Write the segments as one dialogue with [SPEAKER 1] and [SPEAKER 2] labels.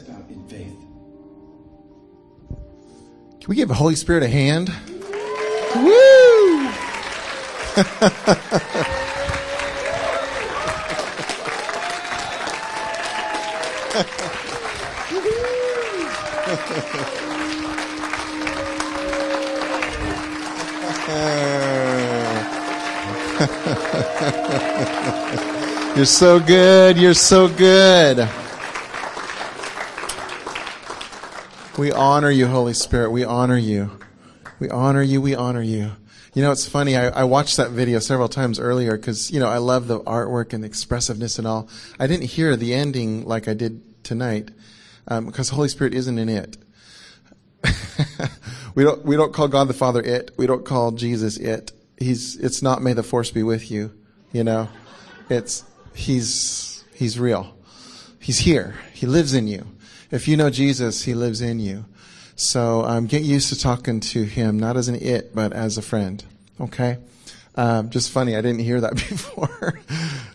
[SPEAKER 1] step out in faith.
[SPEAKER 2] Can we give the Holy Spirit a hand? Woo! You're so good. You're so good. We honor you, Holy Spirit. We honor you. We honor you. We honor you. You know, it's funny. I, I watched that video several times earlier because, you know, I love the artwork and the expressiveness and all. I didn't hear the ending like I did tonight um, because Holy Spirit isn't in it. we don't we don't call God the Father it. We don't call Jesus it. He's it's not may the force be with you. You know, it's he's he's real. He's here. He lives in you. If you know Jesus, he lives in you. So um, get used to talking to him, not as an it, but as a friend. Okay. Um, just funny. I didn't hear that before.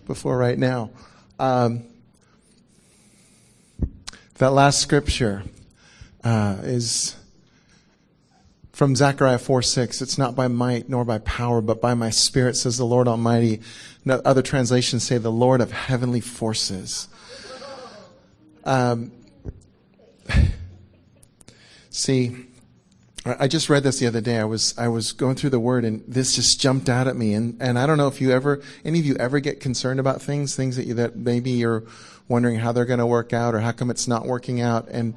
[SPEAKER 2] before right now. Um, that last scripture uh, is from Zechariah 4 6. It's not by might nor by power, but by my spirit, says the Lord Almighty. Other translations say the Lord of heavenly forces. Um, see, I just read this the other day. I was I was going through the word and this just jumped out at me. And and I don't know if you ever any of you ever get concerned about things, things that you that maybe you're wondering how they're going to work out or how come it's not working out. And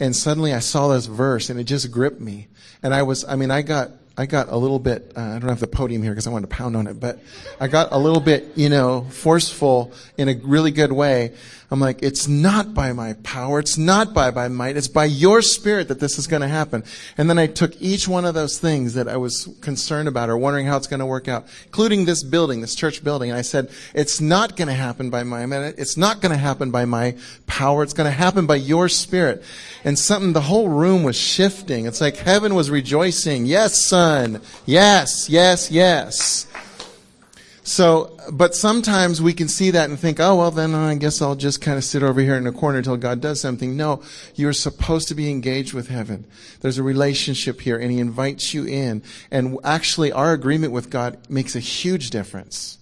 [SPEAKER 2] and suddenly I saw this verse and it just gripped me. And I was I mean I got I got a little bit, uh, I don't have the podium here because I wanted to pound on it, but I got a little bit, you know, forceful in a really good way. I'm like, it's not by my power. It's not by my might. It's by your spirit that this is going to happen. And then I took each one of those things that I was concerned about or wondering how it's going to work out, including this building, this church building. And I said, it's not going to happen by my. It's not going to happen by my power. It's going to happen by your spirit. And something, the whole room was shifting. It's like heaven was rejoicing. Yes, son. Yes, yes, yes. So, but sometimes we can see that and think, oh, well, then I guess I'll just kind of sit over here in a corner until God does something. No, you're supposed to be engaged with heaven. There's a relationship here and He invites you in. And actually, our agreement with God makes a huge difference.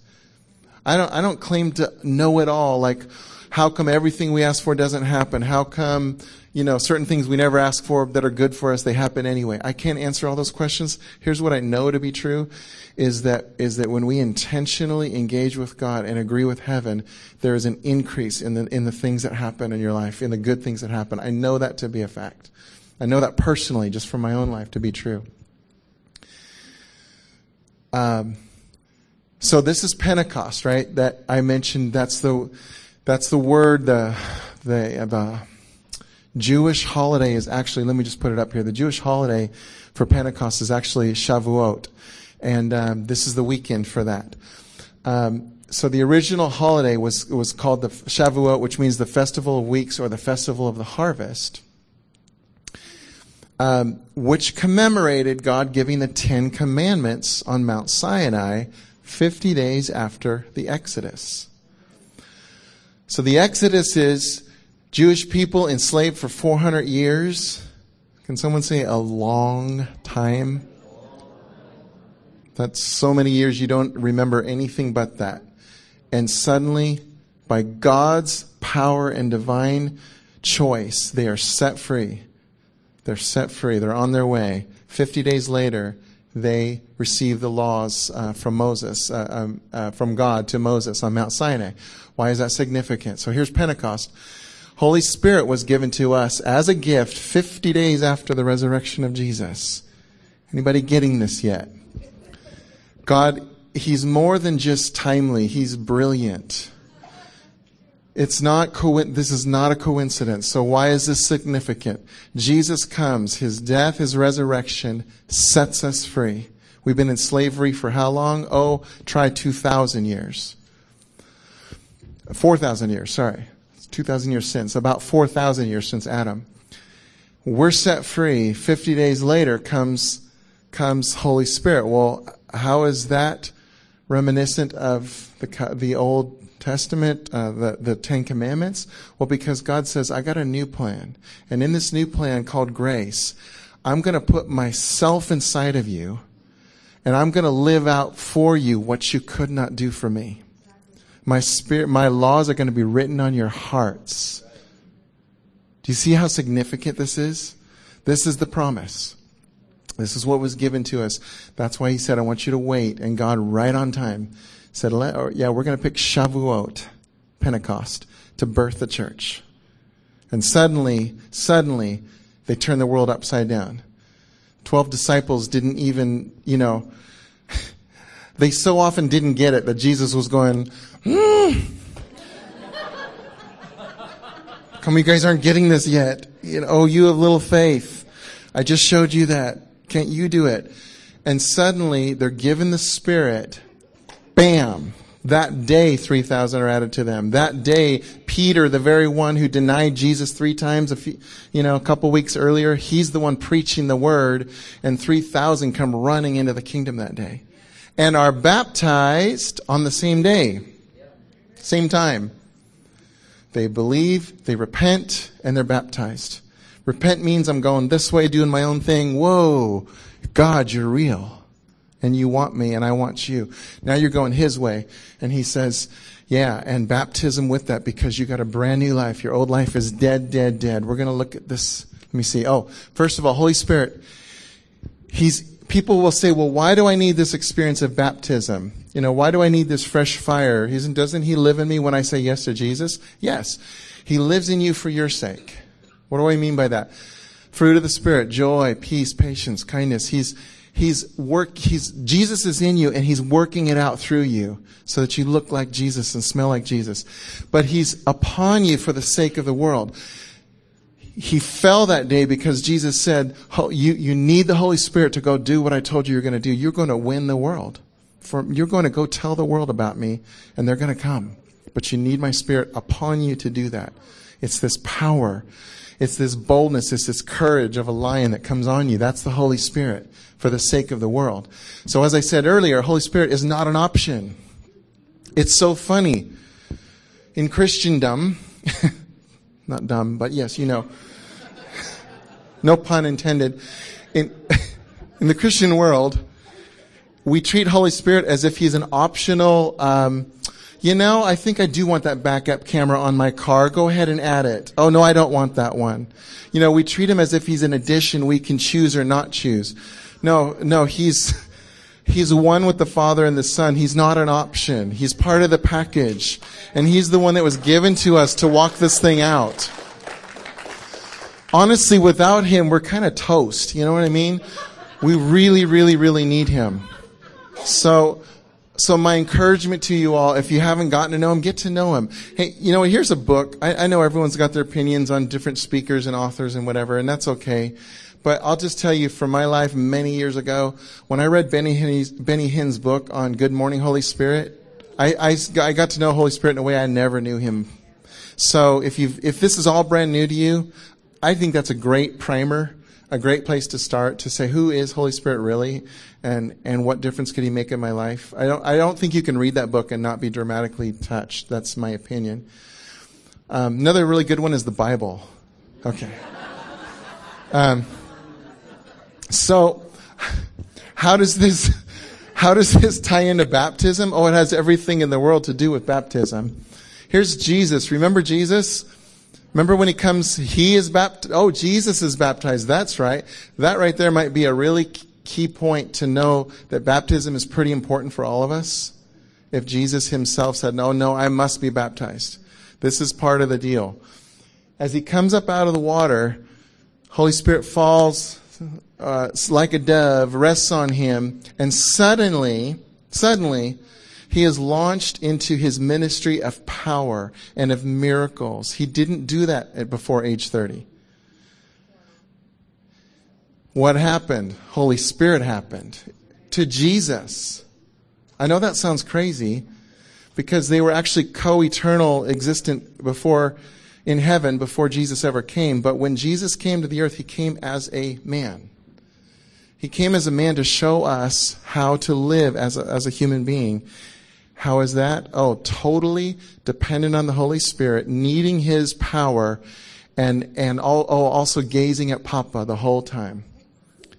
[SPEAKER 2] I don't, I don't claim to know it all. Like, how come everything we ask for doesn't happen? How come, you know, certain things we never ask for that are good for us, they happen anyway. I can't answer all those questions. Here's what I know to be true is that, is that when we intentionally engage with God and agree with heaven, there is an increase in the, in the things that happen in your life, in the good things that happen. I know that to be a fact. I know that personally, just from my own life, to be true. Um, so this is Pentecost, right? That I mentioned. That's the that's the word. The the the Jewish holiday is actually, let me just put it up here. The Jewish holiday for Pentecost is actually Shavuot. And um, this is the weekend for that. Um, so the original holiday was, was called the Shavuot, which means the Festival of Weeks or the Festival of the Harvest. Um, which commemorated God giving the Ten Commandments on Mount Sinai 50 days after the Exodus. So the Exodus is Jewish people enslaved for 400 years. Can someone say a long time? That's so many years you don't remember anything but that. And suddenly, by God's power and divine choice, they are set free. They're set free. They're on their way. 50 days later, they receive the laws uh, from Moses, uh, um, uh, from God to Moses on Mount Sinai. Why is that significant? So here's Pentecost. Holy Spirit was given to us as a gift 50 days after the resurrection of Jesus. Anybody getting this yet? God, He's more than just timely. He's brilliant. It's not co- this is not a coincidence. So why is this significant? Jesus comes, His death, His resurrection sets us free. We've been in slavery for how long? Oh, try 2,000 years. 4,000 years, sorry. 2,000 years since, about 4,000 years since Adam. We're set free. 50 days later comes, comes Holy Spirit. Well, how is that reminiscent of the, the old Testament, uh, the, the Ten Commandments? Well, because God says, I got a new plan. And in this new plan called grace, I'm going to put myself inside of you and I'm going to live out for you what you could not do for me. My spirit, my laws are going to be written on your hearts. Do you see how significant this is? This is the promise. This is what was given to us. That's why he said, I want you to wait. And God, right on time, said, yeah, we're going to pick Shavuot, Pentecost, to birth the church. And suddenly, suddenly, they turned the world upside down. Twelve disciples didn't even, you know, they so often didn't get it that Jesus was going, hmm. Come, you guys aren't getting this yet. You know, oh, you have little faith. I just showed you that. Can't you do it? And suddenly they're given the Spirit. Bam. That day, 3,000 are added to them. That day, Peter, the very one who denied Jesus three times a few, you know, a couple weeks earlier, he's the one preaching the word and 3,000 come running into the kingdom that day and are baptized on the same day. Same time. They believe, they repent, and they're baptized. Repent means I'm going this way, doing my own thing. Whoa, God, you're real. And you want me, and I want you. Now you're going His way. And He says, yeah, and baptism with that because you got a brand new life. Your old life is dead, dead, dead. We're going to look at this. Let me see. Oh, first of all, Holy Spirit. He's, people will say, well, why do I need this experience of baptism? You know, why do I need this fresh fire? Doesn't he live in me when I say yes to Jesus? Yes. He lives in you for your sake. What do I mean by that? Fruit of the Spirit, joy, peace, patience, kindness. He's, he's work, he's, Jesus is in you and he's working it out through you so that you look like Jesus and smell like Jesus. But he's upon you for the sake of the world. He fell that day because Jesus said, you, you need the Holy Spirit to go do what I told you you're going to do. You're going to win the world. For, you're going to go tell the world about me and they're going to come. But you need my Spirit upon you to do that. It's this power it's this boldness, it's this courage of a lion that comes on you. That's the Holy Spirit for the sake of the world. So as I said earlier, Holy Spirit is not an option. It's so funny. In Christendom, not dumb, but yes, you know. No pun intended. In, in the Christian world, we treat Holy Spirit as if he's an optional, um, you know, I think I do want that backup camera on my car. Go ahead and add it. Oh no, I don't want that one. You know, we treat him as if he's an addition we can choose or not choose. No, no, he's, he's one with the Father and the Son. He's not an option. He's part of the package. And he's the one that was given to us to walk this thing out. Honestly, without him, we're kind of toast. You know what I mean? We really, really, really need him. So, so my encouragement to you all, if you haven't gotten to know him, get to know him. Hey, you know, here's a book. I, I, know everyone's got their opinions on different speakers and authors and whatever, and that's okay. But I'll just tell you from my life many years ago, when I read Benny Hinn's, Benny Hinn's book on Good Morning Holy Spirit, I, I, I got to know Holy Spirit in a way I never knew him. So if you if this is all brand new to you, I think that's a great primer a great place to start to say who is Holy Spirit really and and what difference could he make in my life. I don't I don't think you can read that book and not be dramatically touched. That's my opinion. Um, another really good one is the Bible. Okay. Um, so how does this how does this tie into baptism? Oh, it has everything in the world to do with baptism. Here's Jesus. Remember Jesus? Remember when he comes, he is baptized. Oh, Jesus is baptized. That's right. That right there might be a really key point to know that baptism is pretty important for all of us. If Jesus himself said, no, no, I must be baptized. This is part of the deal. As he comes up out of the water, Holy Spirit falls uh, like a dove, rests on him, and suddenly, suddenly, he is launched into his ministry of power and of miracles. He didn't do that before age 30. What happened? Holy Spirit happened to Jesus. I know that sounds crazy because they were actually co-eternal existent before in heaven before Jesus ever came. But when Jesus came to the earth, he came as a man. He came as a man to show us how to live as a, as a human being. How is that? Oh, totally dependent on the Holy Spirit, needing His power, and, and all, oh, also gazing at Papa the whole time.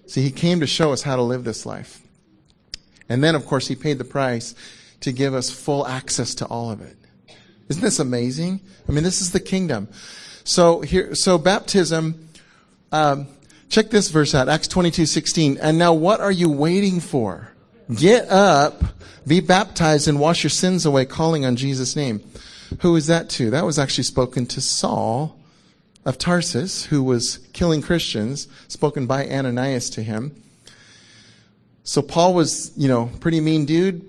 [SPEAKER 2] See, He came to show us how to live this life. And then, of course, He paid the price to give us full access to all of it. Isn't this amazing? I mean, this is the kingdom. So here, so baptism, um, check this verse out, Acts 22, 16. And now what are you waiting for? Get up, be baptized and wash your sins away, calling on Jesus' name. Who is that to? That was actually spoken to Saul of Tarsus, who was killing Christians, spoken by Ananias to him. So Paul was, you know, pretty mean dude,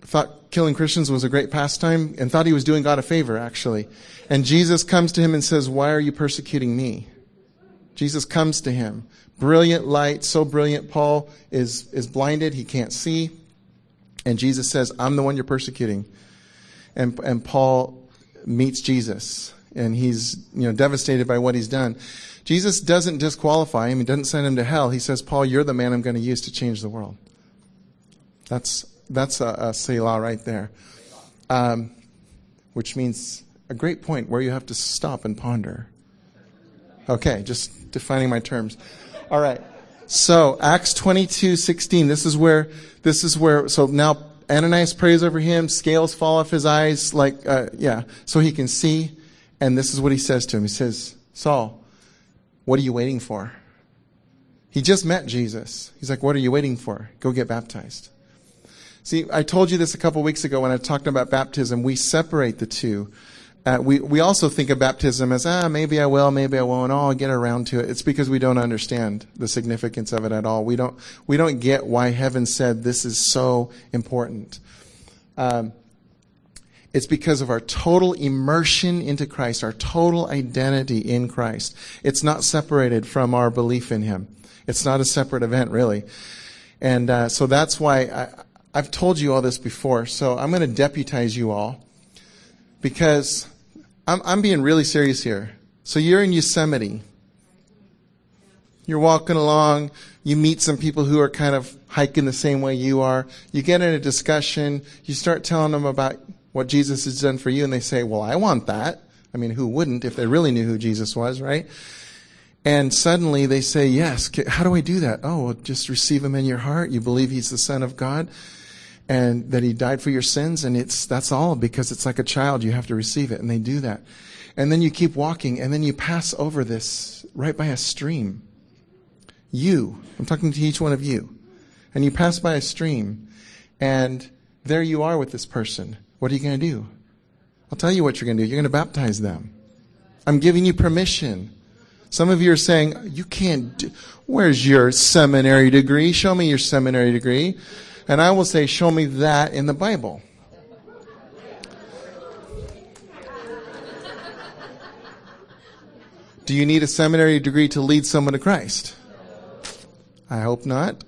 [SPEAKER 2] thought killing Christians was a great pastime, and thought he was doing God a favor, actually. And Jesus comes to him and says, Why are you persecuting me? Jesus comes to him. Brilliant light, so brilliant, Paul is, is blinded, he can't see. And Jesus says, I'm the one you're persecuting. And, and Paul meets Jesus, and he's you know, devastated by what he's done. Jesus doesn't disqualify him, he doesn't send him to hell. He says, Paul, you're the man I'm going to use to change the world. That's, that's a, a Selah right there. Um, which means a great point where you have to stop and ponder. Okay, just defining my terms. All right. So Acts 22, 16. This is where, this is where, so now Ananias prays over him, scales fall off his eyes, like, uh, yeah, so he can see. And this is what he says to him. He says, Saul, what are you waiting for? He just met Jesus. He's like, what are you waiting for? Go get baptized. See, I told you this a couple weeks ago when I talked about baptism. We separate the two. Uh, we, we also think of baptism as, ah, maybe I will, maybe I won't. Oh, I'll get around to it. It's because we don't understand the significance of it at all. We don't, we don't get why heaven said this is so important. Um, it's because of our total immersion into Christ, our total identity in Christ. It's not separated from our belief in Him. It's not a separate event, really. And uh, so that's why I, I've told you all this before. So I'm going to deputize you all because I'm, I'm being really serious here. So you're in Yosemite. You're walking along. You meet some people who are kind of hiking the same way you are. You get in a discussion. You start telling them about what Jesus has done for you, and they say, Well, I want that. I mean, who wouldn't if they really knew who Jesus was, right? And suddenly they say, Yes. How do I do that? Oh, well, just receive him in your heart. You believe he's the Son of God and that he died for your sins and it's that's all because it's like a child you have to receive it and they do that. And then you keep walking and then you pass over this right by a stream. You i'm talking to each one of you and you pass by a stream and there you are with this person. What are you going to do? I'll tell you what you're going to do. You're going to baptize them. I'm giving you permission. Some of you are saying you can't do, where's your seminary degree? Show me your seminary degree and I will say, show me that in the Bible. Do you need a seminary degree to lead someone to Christ? I hope not.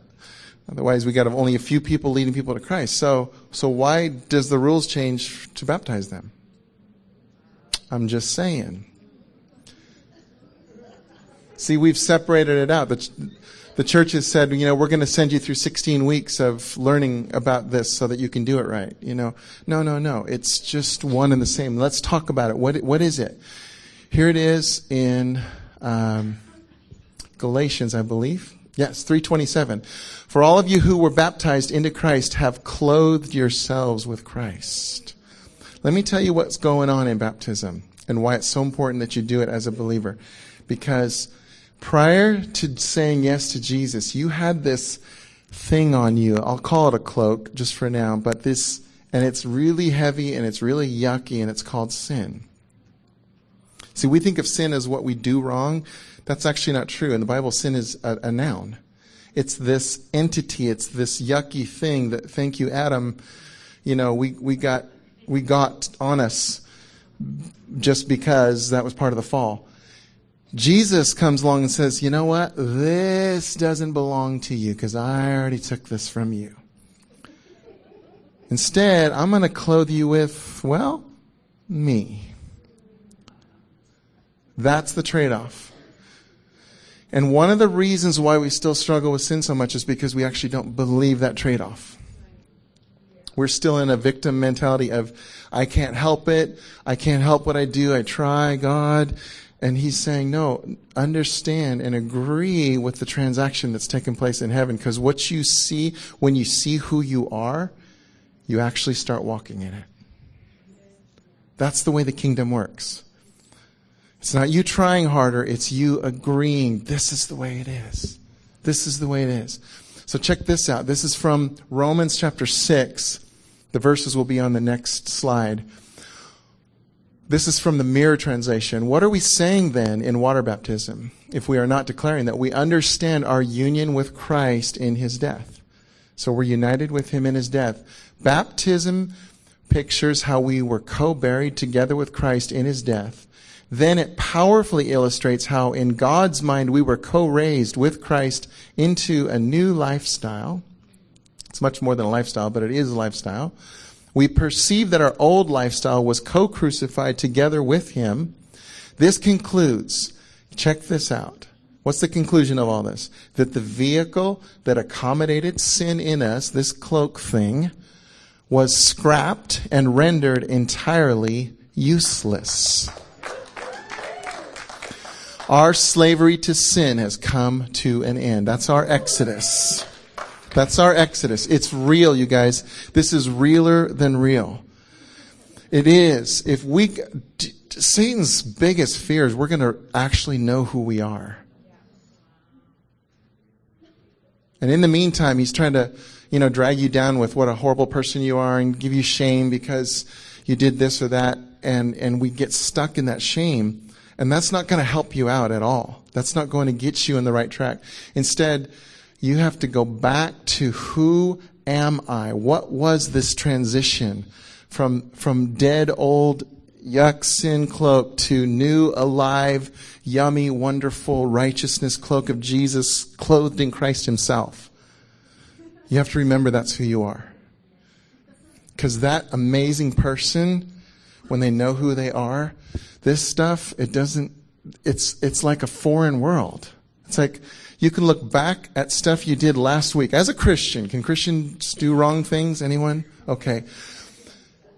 [SPEAKER 2] Otherwise, we got only a few people leading people to Christ. So, so why does the rules change to baptize them? I'm just saying. See, we've separated it out. The church has said, you know, we're going to send you through 16 weeks of learning about this so that you can do it right. You know, no, no, no. It's just one and the same. Let's talk about it. What, what is it? Here it is in um, Galatians, I believe. Yes, 327. For all of you who were baptized into Christ have clothed yourselves with Christ. Let me tell you what's going on in baptism and why it's so important that you do it as a believer. Because prior to saying yes to Jesus, you had this thing on you. I'll call it a cloak just for now, but this, and it's really heavy and it's really yucky and it's called sin. See, we think of sin as what we do wrong. That's actually not true. In the Bible, sin is a, a noun. It's this entity. It's this yucky thing that, thank you, Adam, you know, we, we got, we got on us just because that was part of the fall. Jesus comes along and says, you know what? This doesn't belong to you because I already took this from you. Instead, I'm going to clothe you with, well, me. That's the trade off. And one of the reasons why we still struggle with sin so much is because we actually don't believe that trade off. We're still in a victim mentality of, I can't help it. I can't help what I do. I try, God. And he's saying, no, understand and agree with the transaction that's taking place in heaven. Because what you see, when you see who you are, you actually start walking in it. That's the way the kingdom works. It's not you trying harder, it's you agreeing, this is the way it is. This is the way it is. So check this out. This is from Romans chapter 6. The verses will be on the next slide. This is from the Mirror translation. What are we saying then in water baptism if we are not declaring that we understand our union with Christ in his death? So we're united with him in his death. Baptism pictures how we were co-buried together with Christ in his death. Then it powerfully illustrates how in God's mind we were co-raised with Christ into a new lifestyle. It's much more than a lifestyle, but it is a lifestyle we perceive that our old lifestyle was co-crucified together with him. This concludes, check this out. What's the conclusion of all this? That the vehicle that accommodated sin in us, this cloak thing, was scrapped and rendered entirely useless. Our slavery to sin has come to an end. That's our exodus. That's our Exodus. It's real, you guys. This is realer than real. It is. If we, Satan's biggest fear is we're going to actually know who we are. And in the meantime, he's trying to, you know, drag you down with what a horrible person you are and give you shame because you did this or that. And, and we get stuck in that shame. And that's not going to help you out at all. That's not going to get you in the right track. Instead, you have to go back to who am I? What was this transition from, from dead old yuck sin cloak to new alive, yummy, wonderful righteousness cloak of Jesus clothed in Christ himself? You have to remember that's who you are. Because that amazing person, when they know who they are, this stuff, it doesn't, it's, it's like a foreign world. It's like, you can look back at stuff you did last week. As a Christian, can Christians do wrong things? Anyone? Okay.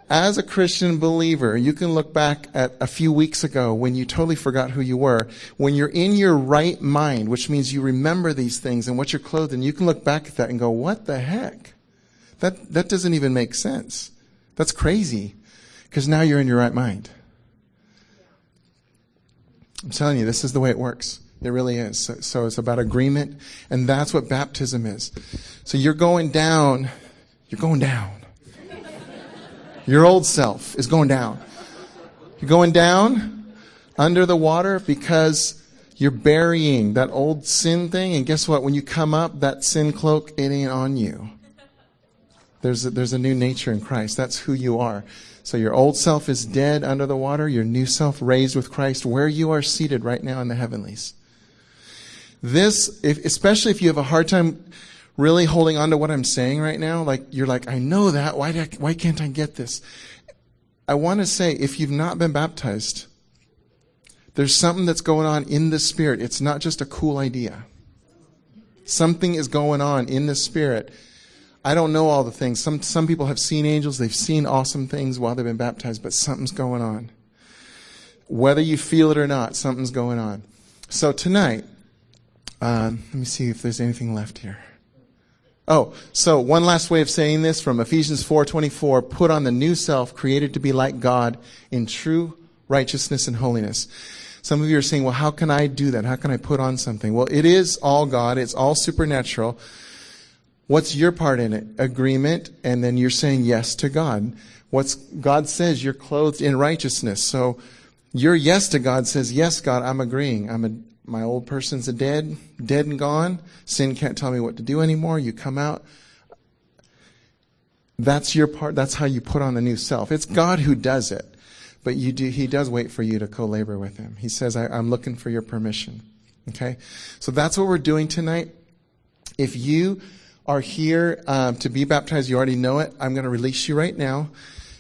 [SPEAKER 2] As a Christian believer, you can look back at a few weeks ago when you totally forgot who you were. When you're in your right mind, which means you remember these things and what you're clothed in, you can look back at that and go, what the heck? That, that doesn't even make sense. That's crazy. Because now you're in your right mind. I'm telling you, this is the way it works. It really is. So, so, it's about agreement, and that's what baptism is. So you're going down, you're going down. Your old self is going down. You're going down under the water because you're burying that old sin thing, and guess what? When you come up, that sin cloak, it ain't on you. There's a, there's a new nature in Christ. That's who you are. So your old self is dead under the water, your new self raised with Christ, where you are seated right now in the heavenlies. This, if, especially if you have a hard time really holding on to what I'm saying right now, like you're like, I know that. Why, I, why can't I get this? I want to say, if you've not been baptized, there's something that's going on in the spirit. It's not just a cool idea. Something is going on in the spirit. I don't know all the things. Some, some people have seen angels. They've seen awesome things while they've been baptized, but something's going on. Whether you feel it or not, something's going on. So tonight, um, let me see if there's anything left here. Oh, so one last way of saying this from Ephesians 4:24, put on the new self created to be like God in true righteousness and holiness. Some of you are saying, well, how can I do that? How can I put on something? Well, it is all God. It's all supernatural. What's your part in it? Agreement, and then you're saying yes to God. What's God says you're clothed in righteousness. So your yes to God says, yes, God, I'm agreeing. I'm a, my old person's a dead, dead and gone. Sin can't tell me what to do anymore. You come out. That's your part. That's how you put on the new self. It's God who does it. But you do, he does wait for you to co-labor with him. He says, I, am looking for your permission. Okay? So that's what we're doing tonight. If you are here um, to be baptized, you already know it. I'm going to release you right now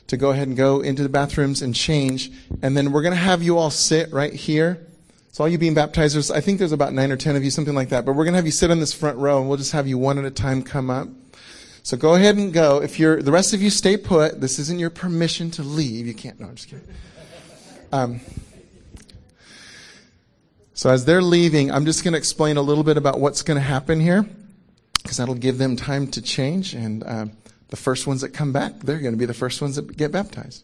[SPEAKER 2] to go ahead and go into the bathrooms and change. And then we're going to have you all sit right here. So all you being baptizers, I think there's about nine or ten of you, something like that. But we're going to have you sit on this front row, and we'll just have you one at a time come up. So go ahead and go. If you're, the rest of you stay put. This isn't your permission to leave. You can't. No, I'm just kidding. Um, so as they're leaving, I'm just going to explain a little bit about what's going to happen here, because that'll give them time to change. And uh, the first ones that come back, they're going to be the first ones that get baptized.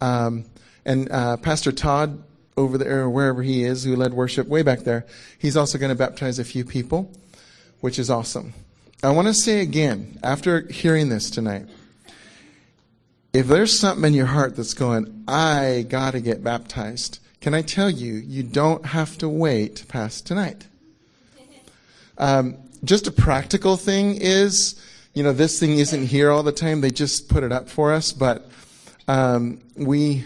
[SPEAKER 2] Um, and uh, Pastor Todd over there, or wherever he is, who led worship way back there, he's also going to baptize a few people, which is awesome. I want to say again, after hearing this tonight, if there's something in your heart that's going, I got to get baptized can I tell you, you don't have to wait past tonight. Um, just a practical thing is, you know, this thing isn't here all the time. They just put it up for us, but um, we,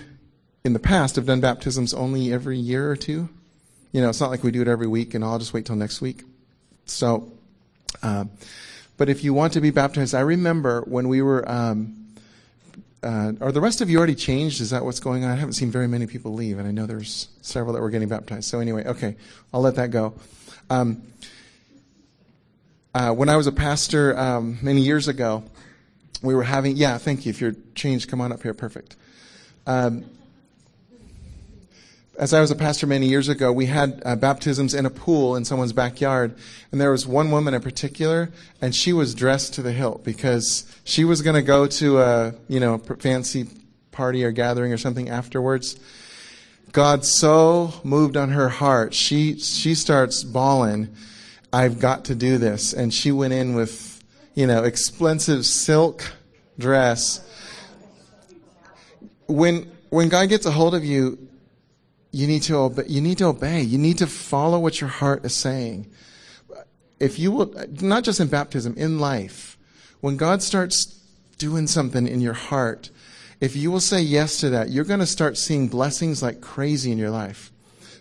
[SPEAKER 2] in the past, have done baptisms only every year or two. You know, it's not like we do it every week, and I'll just wait till next week. So, uh, but if you want to be baptized, I remember when we were. Um, uh, are the rest of you already changed? Is that what's going on? I haven't seen very many people leave, and I know there's several that were getting baptized. So anyway, okay, I'll let that go. Um, uh, when I was a pastor um, many years ago, we were having. Yeah, thank you. If you're changed, come on up here. Perfect. Um, as I was a pastor many years ago, we had uh, baptisms in a pool in someone's backyard. And there was one woman in particular, and she was dressed to the hilt because she was going to go to a, you know, fancy party or gathering or something afterwards. God so moved on her heart. She, she starts bawling, I've got to do this. And she went in with, you know, expensive silk dress. When, when God gets a hold of you, you need to obey. You need to obey. You need to follow what your heart is saying. If you will, not just in baptism, in life, when God starts doing something in your heart, if you will say yes to that, you're going to start seeing blessings like crazy in your life.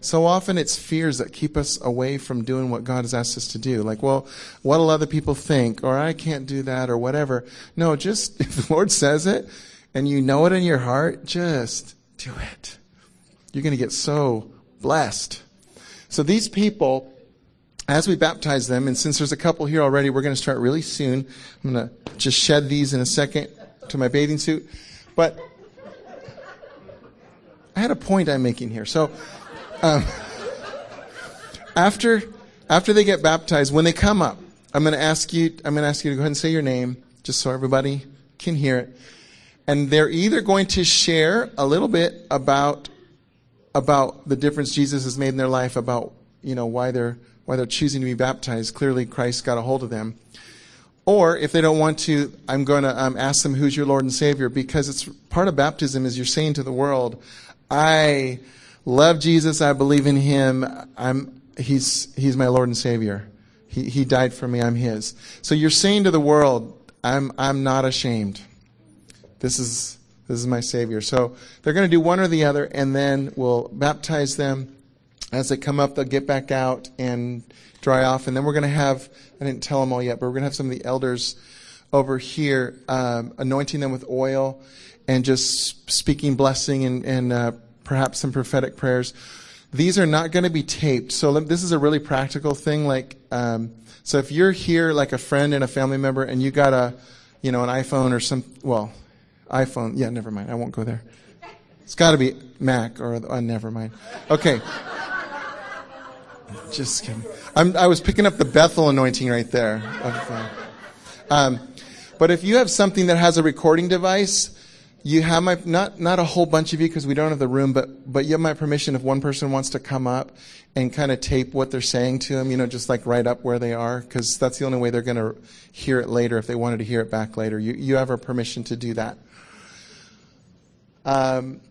[SPEAKER 2] So often it's fears that keep us away from doing what God has asked us to do. Like, well, what'll other people think? Or I can't do that or whatever. No, just, if the Lord says it and you know it in your heart, just do it. You're going to get so blessed. So these people, as we baptize them, and since there's a couple here already, we're going to start really soon. I'm going to just shed these in a second to my bathing suit. But I had a point I'm making here. So um, after after they get baptized, when they come up, I'm going to ask you. I'm going to ask you to go ahead and say your name, just so everybody can hear it. And they're either going to share a little bit about about the difference Jesus has made in their life, about you know why they're why they're choosing to be baptized. Clearly, Christ got a hold of them. Or if they don't want to, I'm going to um, ask them, "Who's your Lord and Savior?" Because it's part of baptism is you're saying to the world, "I love Jesus. I believe in Him. I'm He's He's my Lord and Savior. He He died for me. I'm His." So you're saying to the world, "I'm I'm not ashamed. This is this is my Savior. So they're going to do one or the other, and then we'll baptize them. As they come up, they'll get back out and dry off. And then we're going to have, I didn't tell them all yet, but we're going to have some of the elders over here um, anointing them with oil and just speaking blessing and, and uh, perhaps some prophetic prayers. These are not going to be taped. So this is a really practical thing. Like, um, so if you're here, like a friend and a family member, and you got a, you know, an iPhone or some, well, iPhone. Yeah, never mind. I won't go there. It's got to be Mac or uh, never mind. Okay. Just kidding. I'm, i was picking up the Bethel anointing right there. Um, but if you have something that has a recording device, you have my not not a whole bunch of you because we don't have the room, but but you have my permission if one person wants to come up and kind of tape what they're saying to them, you know, just like right up where they are, because that's the only way they're going to hear it later if they wanted to hear it back later. You you have our permission to do that. Um,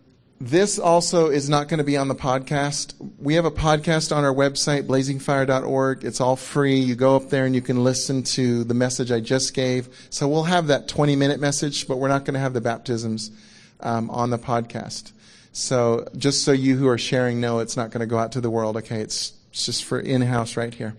[SPEAKER 2] this also is not going to be on the podcast. We have a podcast on our website, blazingfire.org. It's all free. You go up there and you can listen to the message I just gave. So we'll have that 20 minute message, but we're not going to have the baptisms um, on the podcast. So just so you who are sharing know, it's not going to go out to the world. Okay, it's, it's just for in house right here.